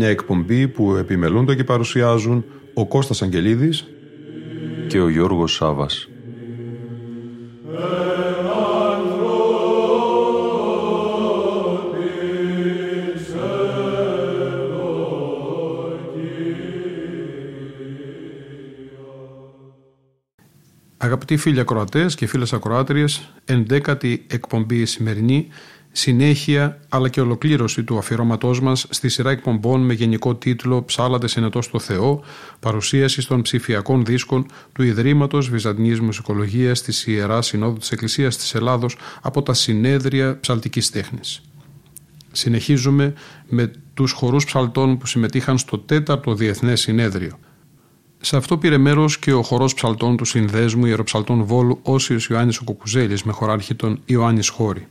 Μια εκπομπή που επιμελούνται και παρουσιάζουν ο Κώστας Αγγελίδης και ο Γιώργος Σάβας. Αγαπητοί φίλοι ακροατές και φίλες ακροάτριες, ενδέκατη εκπομπή σημερινή συνέχεια αλλά και ολοκλήρωση του αφιερώματός μας στη σειρά εκπομπών με γενικό τίτλο Ψάλατες Συνετό στο Θεό, παρουσίαση των ψηφιακών δίσκων του Ιδρύματος Βυζαντινής Μουσικολογίας της Ιεράς Συνόδου της Εκκλησίας της Ελλάδος από τα συνέδρια ψαλτικής τέχνης. Συνεχίζουμε με τους χορούς ψαλτών που συμμετείχαν στο τέταρτο Διεθνές Συνέδριο. Σε αυτό πήρε μέρος και ο χορός ψαλτών του Συνδέσμου Ιεροψαλτών Βόλου Όσιος Ιωάννης ο Κουκουζέλης με χωράρχη τον Ιωάννης Χώρη.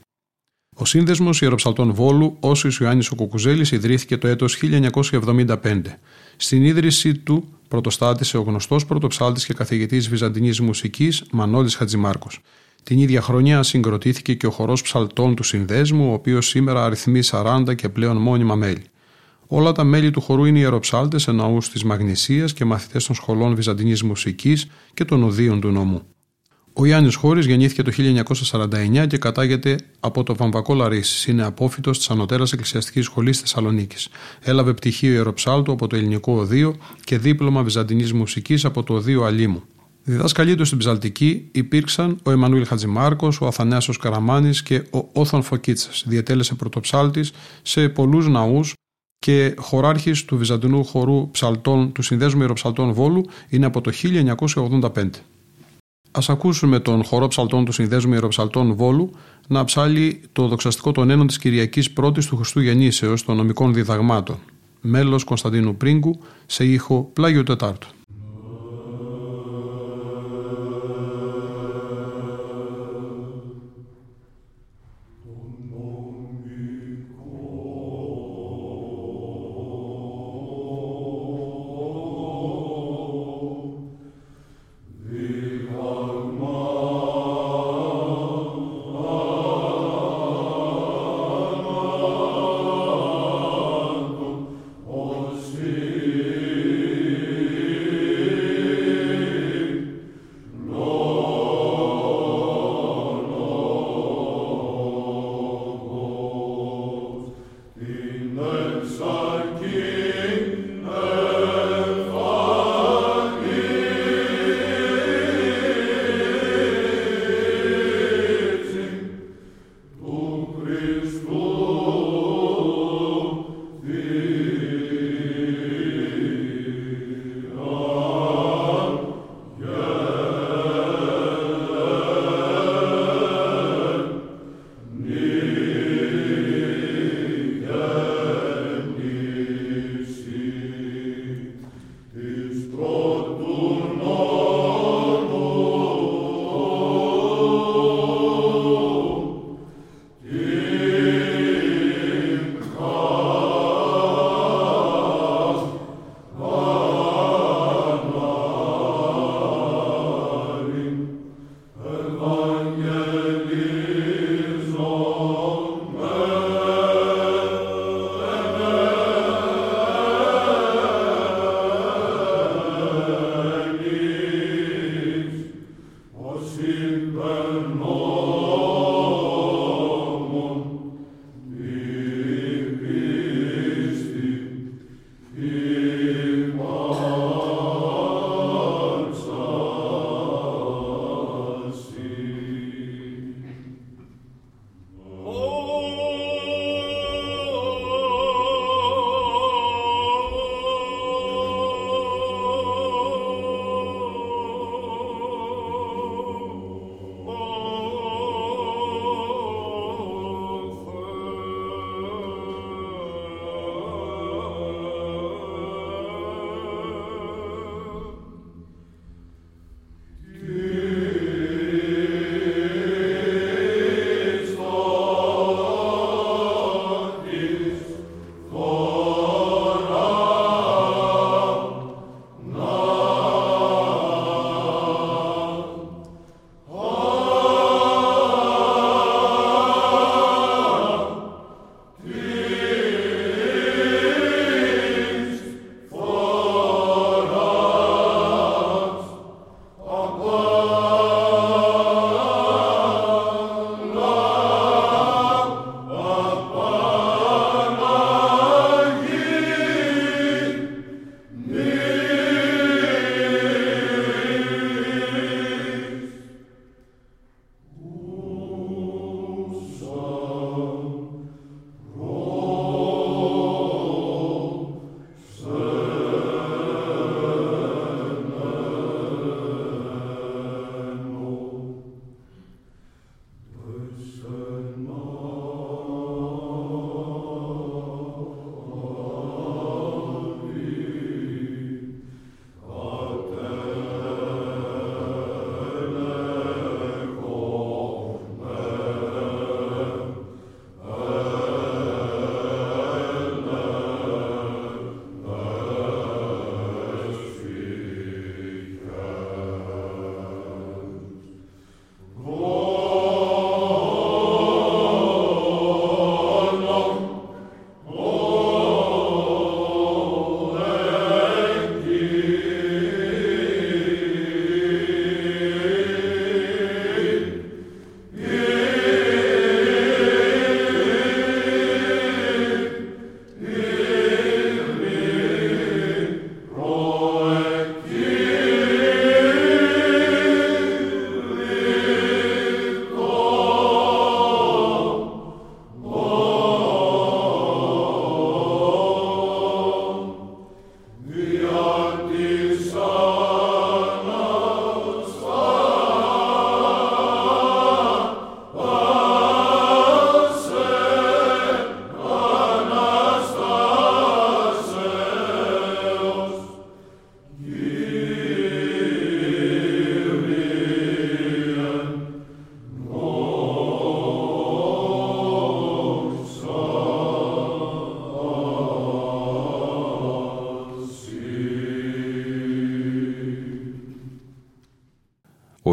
Ο Σύνδεσμος Ιεροψαλτών Βόλου, όσο Ιωάννης ο Κουκουζέλης, ιδρύθηκε το έτος 1975. Στην ίδρυσή του πρωτοστάτησε ο γνωστός πρωτοψάλτης και καθηγητής Βυζαντινής Μουσικής Μανώλης Χατζημάρκος. Την ίδια χρονιά συγκροτήθηκε και ο χορός ψαλτών του Συνδέσμου, ο οποίος σήμερα αριθμεί 40 και πλέον μόνιμα μέλη. Όλα τα μέλη του χορού είναι ιεροψάλτες εννοούς της Μαγνησίας και μαθητές των σχολών Βυζαντινής Μουσικής και των Οδείων του Νομού. Ο Γιάννη Χώρης γεννήθηκε το 1949 και κατάγεται από το Βαμβακό Λαρίση. Είναι απόφυτος της Ανωτέρας Εκκλησιαστικής Σχολής Θεσσαλονίκης. Έλαβε πτυχίο Ιεροψάλτου από το Ελληνικό Οδείο και δίπλωμα Βυζαντινής Μουσικής από το Οδείο Αλίμου. Διδάσκαλοι του στην Ψαλτική υπήρξαν ο Εμμανουήλ Χατζημάρκος, ο Αθανάσιος Καραμάνης και ο Όθων Φωκίτσας. Διετέλεσε πρωτοψάλτης σε πολλούς ναούς και χωράρχης του Βυζαντινού χορού ψαλτών του Συνδέσμου Ιεροψαλτών Βόλου είναι από το 1985. Ας ακούσουμε τον χορό ψαλτών του Συνδέσμου Ιεροψαλτών Βόλου να ψάλει το δοξαστικό των ένων της Κυριακής πρώτης του Χριστού Γεννήσεως των νομικών διδαγμάτων. Μέλος Κωνσταντίνου Πρίγκου σε ήχο Πλάγιο Τετάρτου.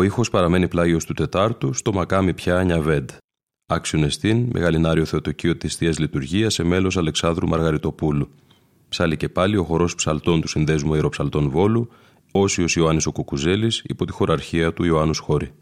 Ήχος παραμένει πλάγιος του Τετάρτου στο Μακάμι πια Νιαβέντ. Άξιον εστίν, Μεγαλινάριο Θεοτοκείο της Θείας Λειτουργίας σε μέλος Αλεξάνδρου Μαργαριτοπούλου. Ψάλει και πάλι ο χορός ψαλτών του Συνδέσμου Αεροψαλτών Βόλου, Όσιος Ιωάννης ο Κουκουζέλης υπό τη χωραρχία του Ιωάννους Σχόρη.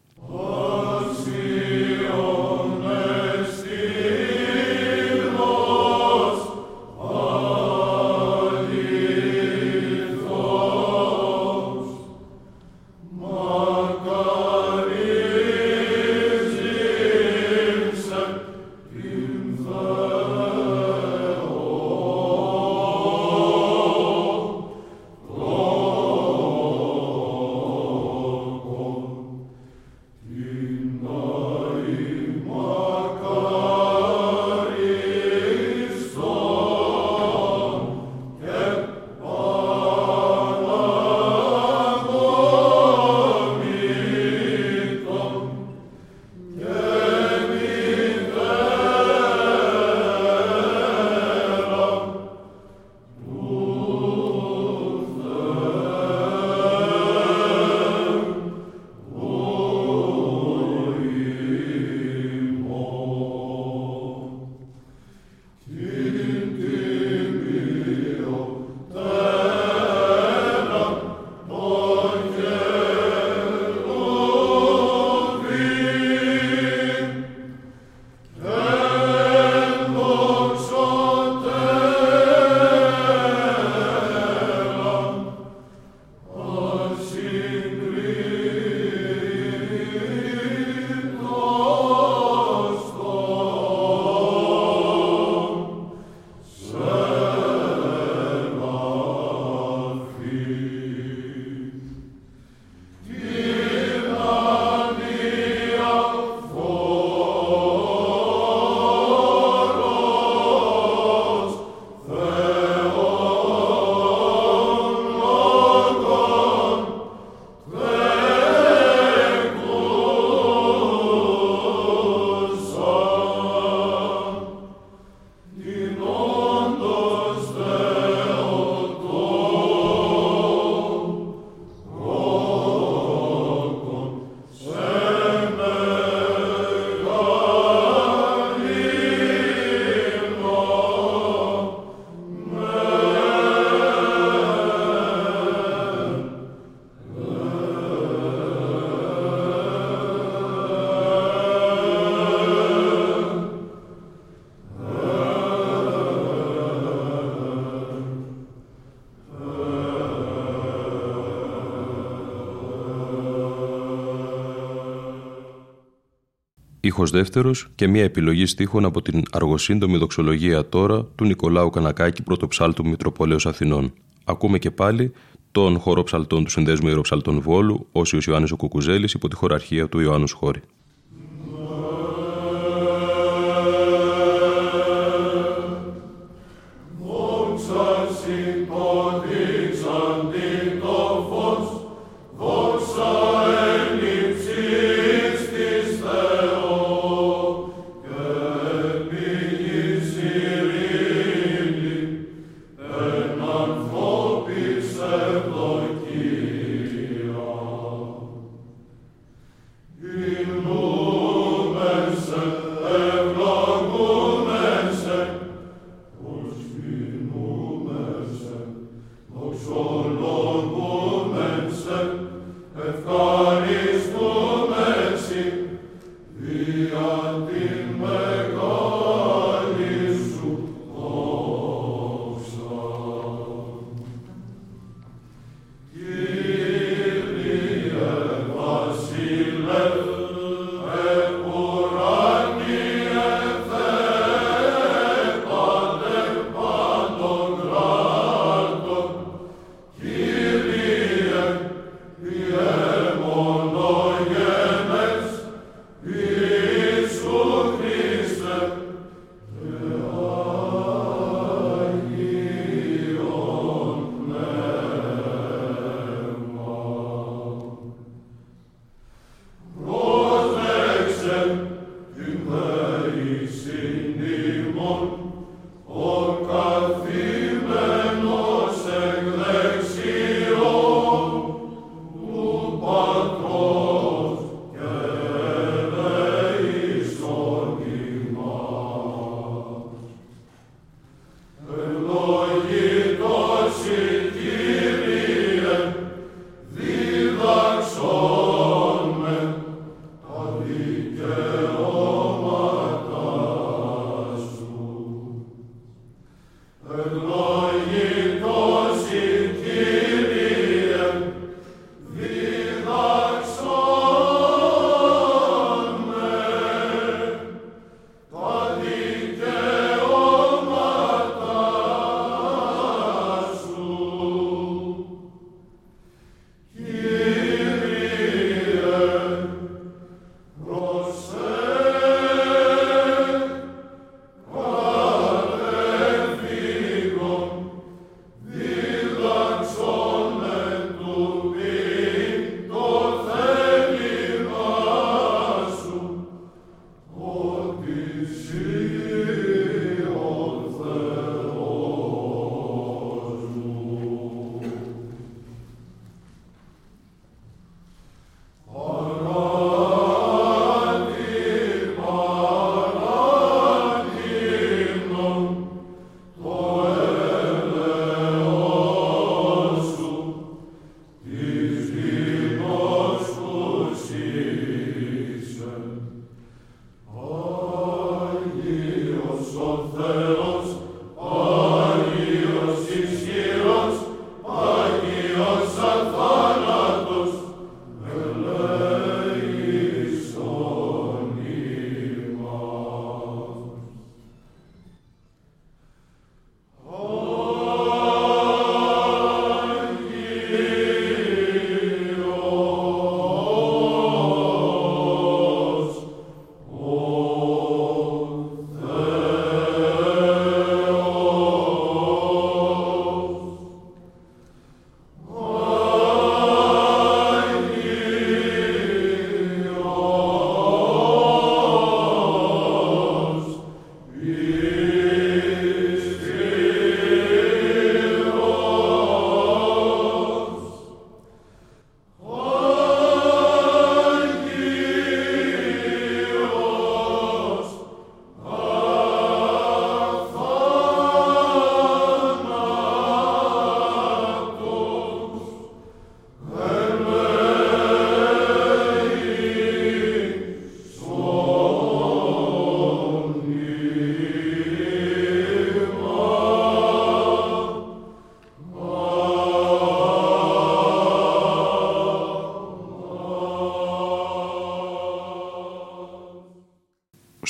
Ήχος δεύτερος και μια επιλογή στίχων από την αργοσύντομη δοξολογία τώρα του Νικολάου Κανακάκη πρωτοψάλτου Μητροπολέως Αθηνών. Ακούμε και πάλι τον χορό ψαλτών του Συνδέσμου Ιεροψαλτών Βόλου, Όσιος Ιωάννης ο Κουκουζέλης υπό τη χωραρχία του Ιωάννους Σχόρη.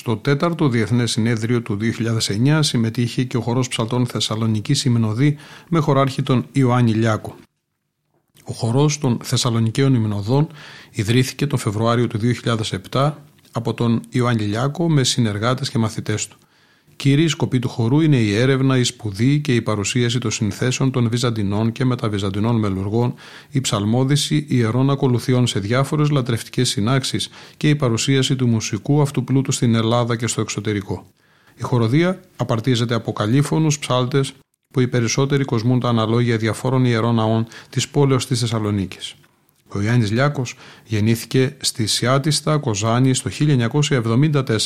Στο τέταρτο Διεθνές Συνέδριο του 2009 συμμετείχε και ο χορός ψαλτών Θεσσαλονική Υμνοδή με χωράρχη τον Ιωάννη Λιάκο. Ο χορός των Θεσσαλονικαίων Υμνοδών ιδρύθηκε τον Φεβρουάριο του 2007 από τον Ιωάννη Λιάκο με συνεργάτες και μαθητές του. Κύριοι σκοπή του χορού είναι η έρευνα, η σπουδή και η παρουσίαση των συνθέσεων των Βυζαντινών και μεταβυζαντινών μελουργών, η ψαλμόδηση ιερών ακολουθιών σε διάφορες λατρευτικές συνάξεις και η παρουσίαση του μουσικού αυτού πλούτου στην Ελλάδα και στο εξωτερικό. Η χοροδία απαρτίζεται από καλήφωνου ψάλτες που οι περισσότεροι κοσμούν τα αναλόγια διαφόρων ιερών ναών της πόλεως της Θεσσαλονίκης. Ο Ιάννη Λιάκος γεννήθηκε στη Σιάτιστα Κοζάνη το 1974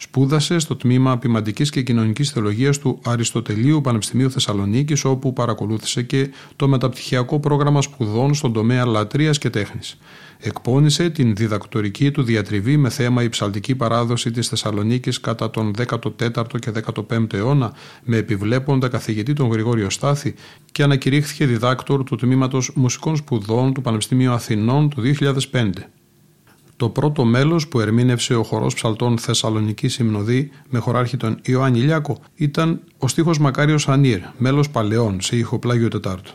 Σπούδασε στο τμήμα Ποιμαντικής και Κοινωνικής Θεολογίας του Αριστοτελείου Πανεπιστημίου Θεσσαλονίκης, όπου παρακολούθησε και το μεταπτυχιακό πρόγραμμα σπουδών στον τομέα λατρείας και τέχνης. Εκπώνησε την διδακτορική του διατριβή με θέμα η ψαλτική παράδοση της Θεσσαλονίκης κατά τον 14ο και 15ο αιώνα, με επιβλέποντα καθηγητή τον Γρηγόριο Στάθη και ανακηρύχθηκε διδάκτορ του τμήματος Μουσικών Σπουδών του Πανεπιστημίου Αθηνών το 2005. Το πρώτο μέλος που ερμήνευσε ο χορός ψαλτών Θεσσαλονική Υμνοδή με χωράρχη τον Ιωάννη Λιάκο ήταν ο στίχος Μακάριος Ανίρ, μέλος Παλαιών σε ήχο Πλάγιο Τετάρτου.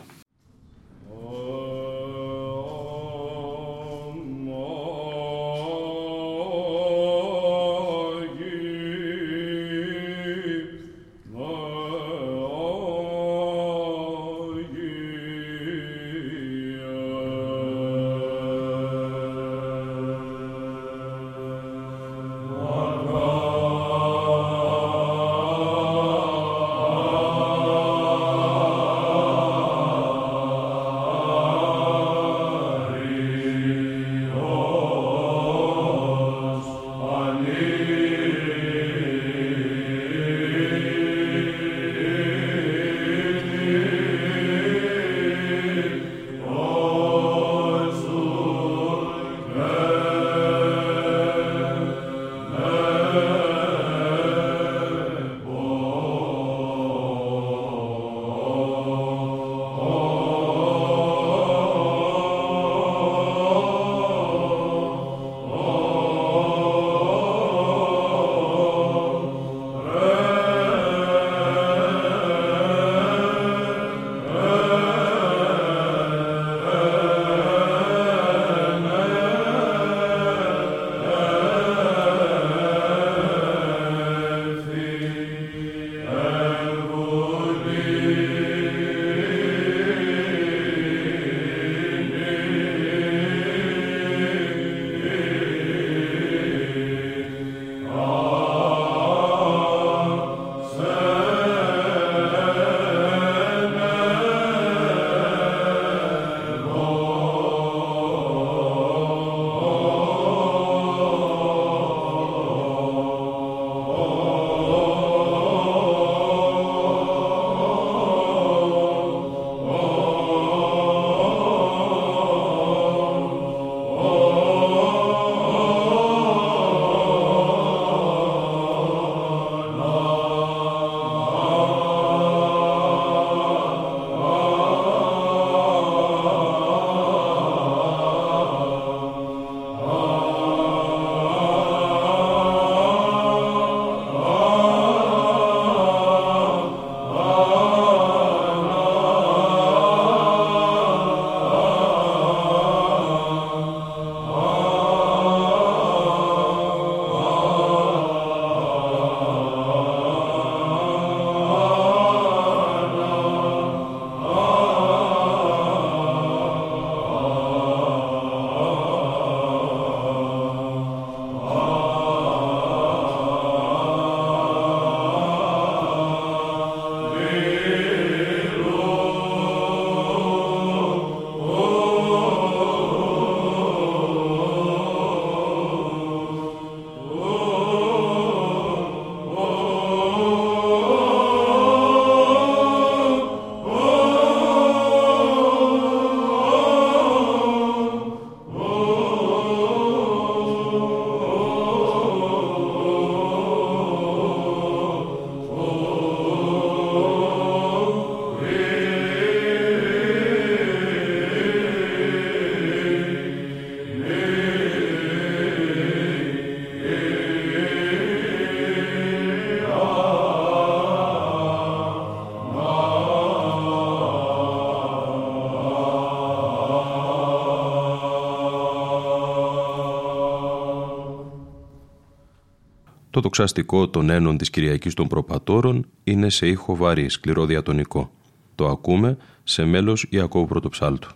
Το δοξαστικό των ένων της Κυριακής των Προπατόρων είναι σε ήχο βαρύ, σκληρό διατονικό. Το ακούμε σε μέλος Ιακώβου Πρωτοψάλτου.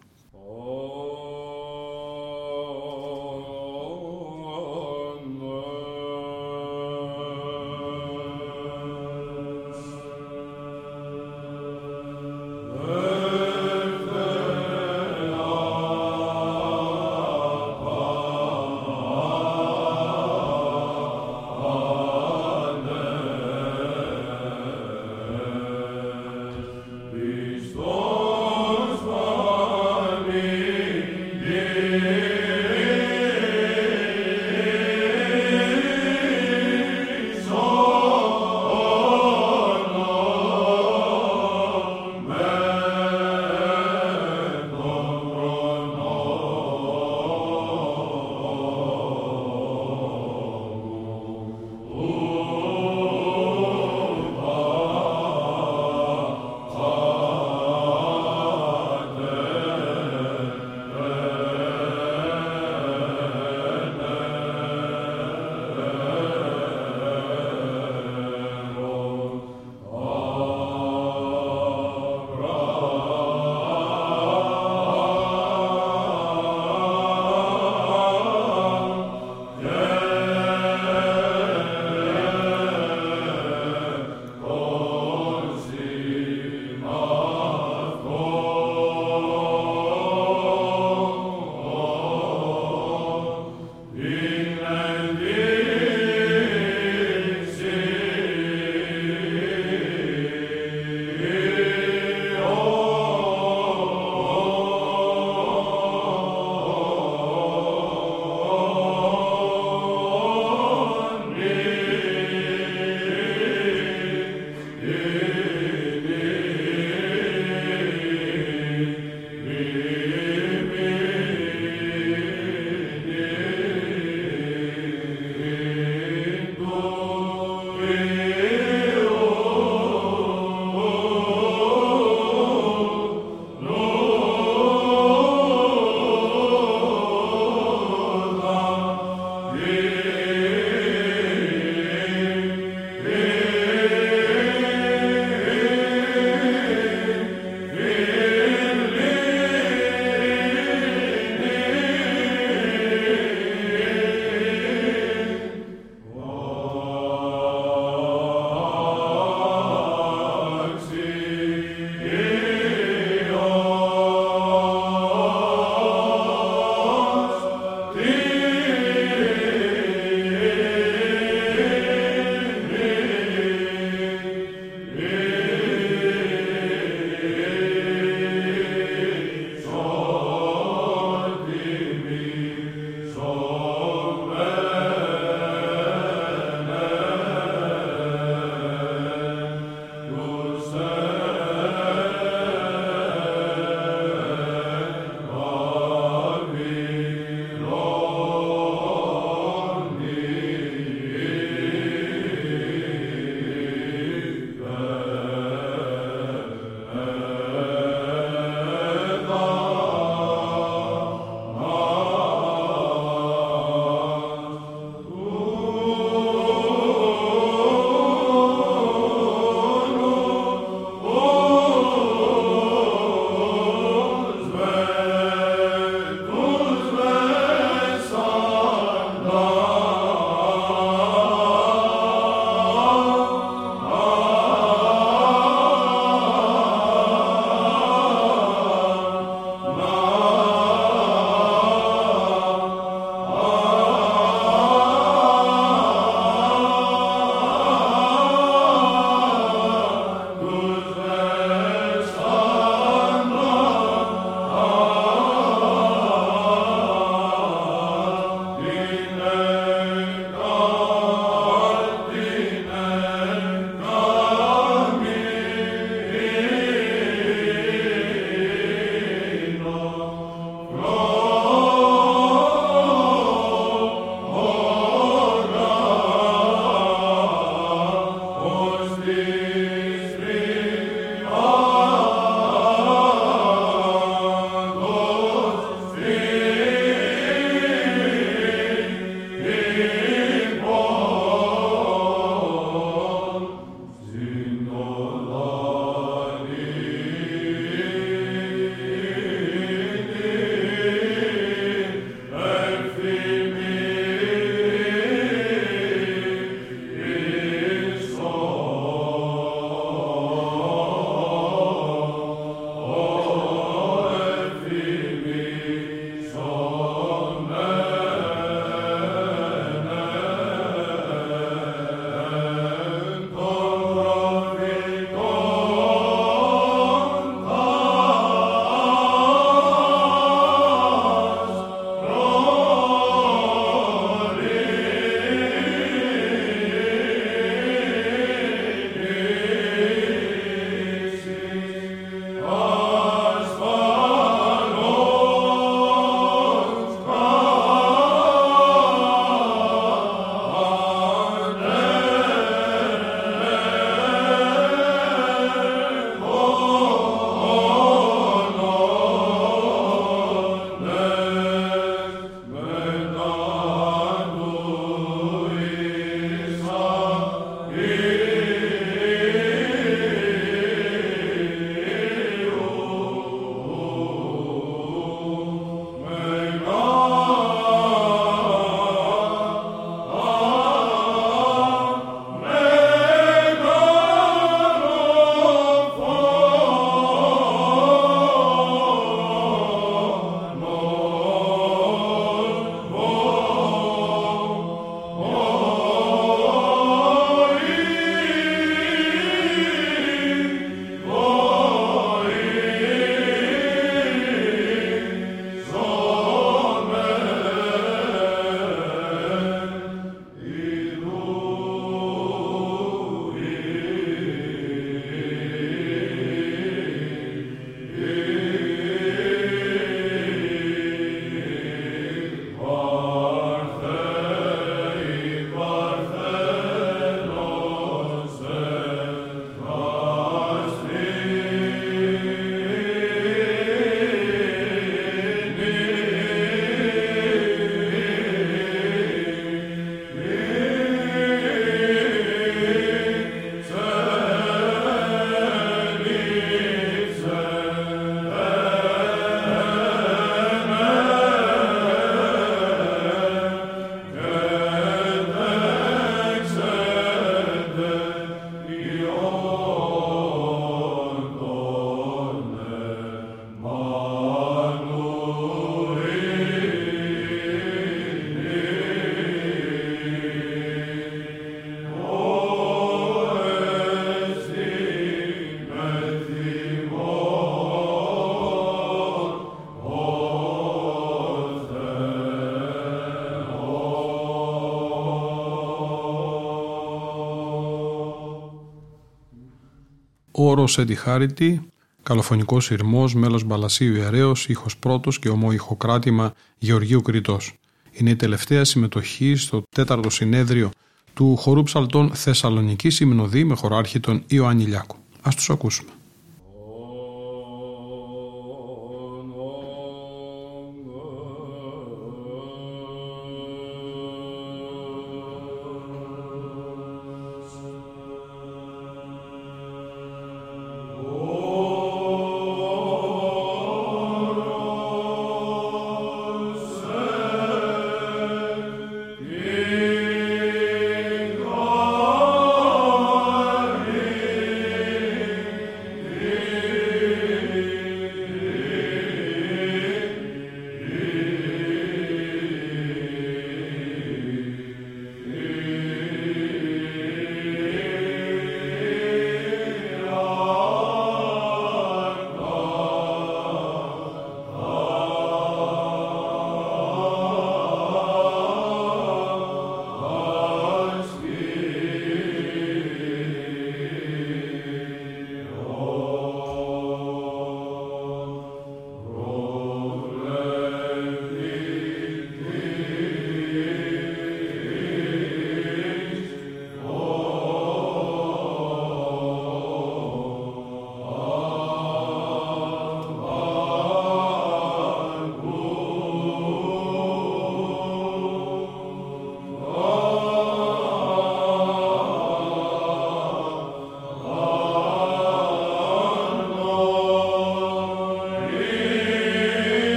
Όρος Εντιχάρητη, καλοφωνικός ηρμός, μέλος Μπαλασίου Ιερέως, ήχος πρώτος και ομοϊχοκράτημα Γεωργίου Κρητός. Είναι η τελευταία συμμετοχή στο τέταρτο συνέδριο του χορού ψαλτών Θεσσαλονική Υμνοδή με χωράρχη τον Ιωάννη Λιάκου. Ας τους ακούσουμε.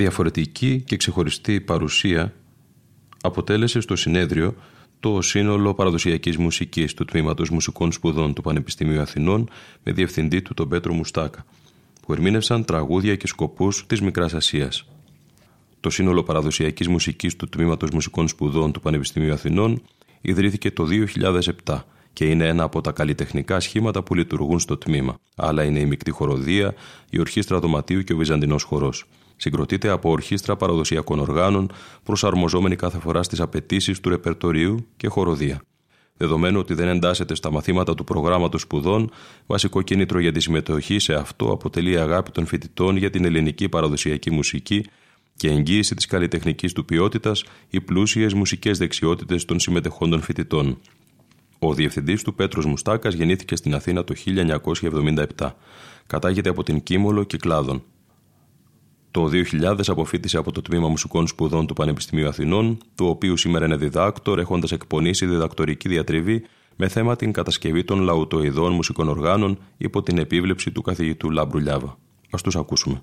Διαφορετική και ξεχωριστή παρουσία αποτέλεσε στο συνέδριο το σύνολο παραδοσιακής μουσικής του Τμήματος Μουσικών Σπουδών του Πανεπιστημίου Αθηνών με διευθυντή του τον Πέτρο Μουστάκα, που ερμήνευσαν τραγούδια και σκοπούς της Μικράς Ασίας. Το σύνολο παραδοσιακής μουσικής του Τμήματος Μουσικών Σπουδών του Πανεπιστημίου Αθηνών ιδρύθηκε το 2007 και είναι ένα από τα καλλιτεχνικά σχήματα που λειτουργούν στο τμήμα. Άλλα είναι η μεικτή χοροδία, η ορχήστρα δωματίου και ο βυζαντινός χορός. Συγκροτείται από ορχήστρα παραδοσιακών οργάνων, προσαρμοζόμενη κάθε φορά στις απαιτήσεις του ρεπερτορίου και χοροδία. Δεδομένου ότι δεν εντάσσεται στα μαθήματα του προγράμματος σπουδών, βασικό κίνητρο για τη συμμετοχή σε αυτό αποτελεί η αγάπη των φοιτητών για την ελληνική παραδοσιακή μουσική και εγγύηση της καλλιτεχνικής του ποιότητας οι πλούσιες μουσικές δεξιότητες των συμμετεχόντων φοιτητών. Ο διευθυντής του Πέτρος Μουστάκας γεννήθηκε στην Αθήνα το 1977. Κατάγεται από την Κίμολο Κυκλάδων. Το 2000 αποφύτησε από το Τμήμα Μουσικών Σπουδών του Πανεπιστημίου Αθηνών, του οποίου σήμερα είναι διδάκτορ, έχοντας εκπονήσει διδακτορική διατριβή με θέμα την κατασκευή των λαουτοειδών μουσικών οργάνων υπό την επίβλεψη του καθηγητού Λάμπρου Λιάβα. Α τους ακούσουμε.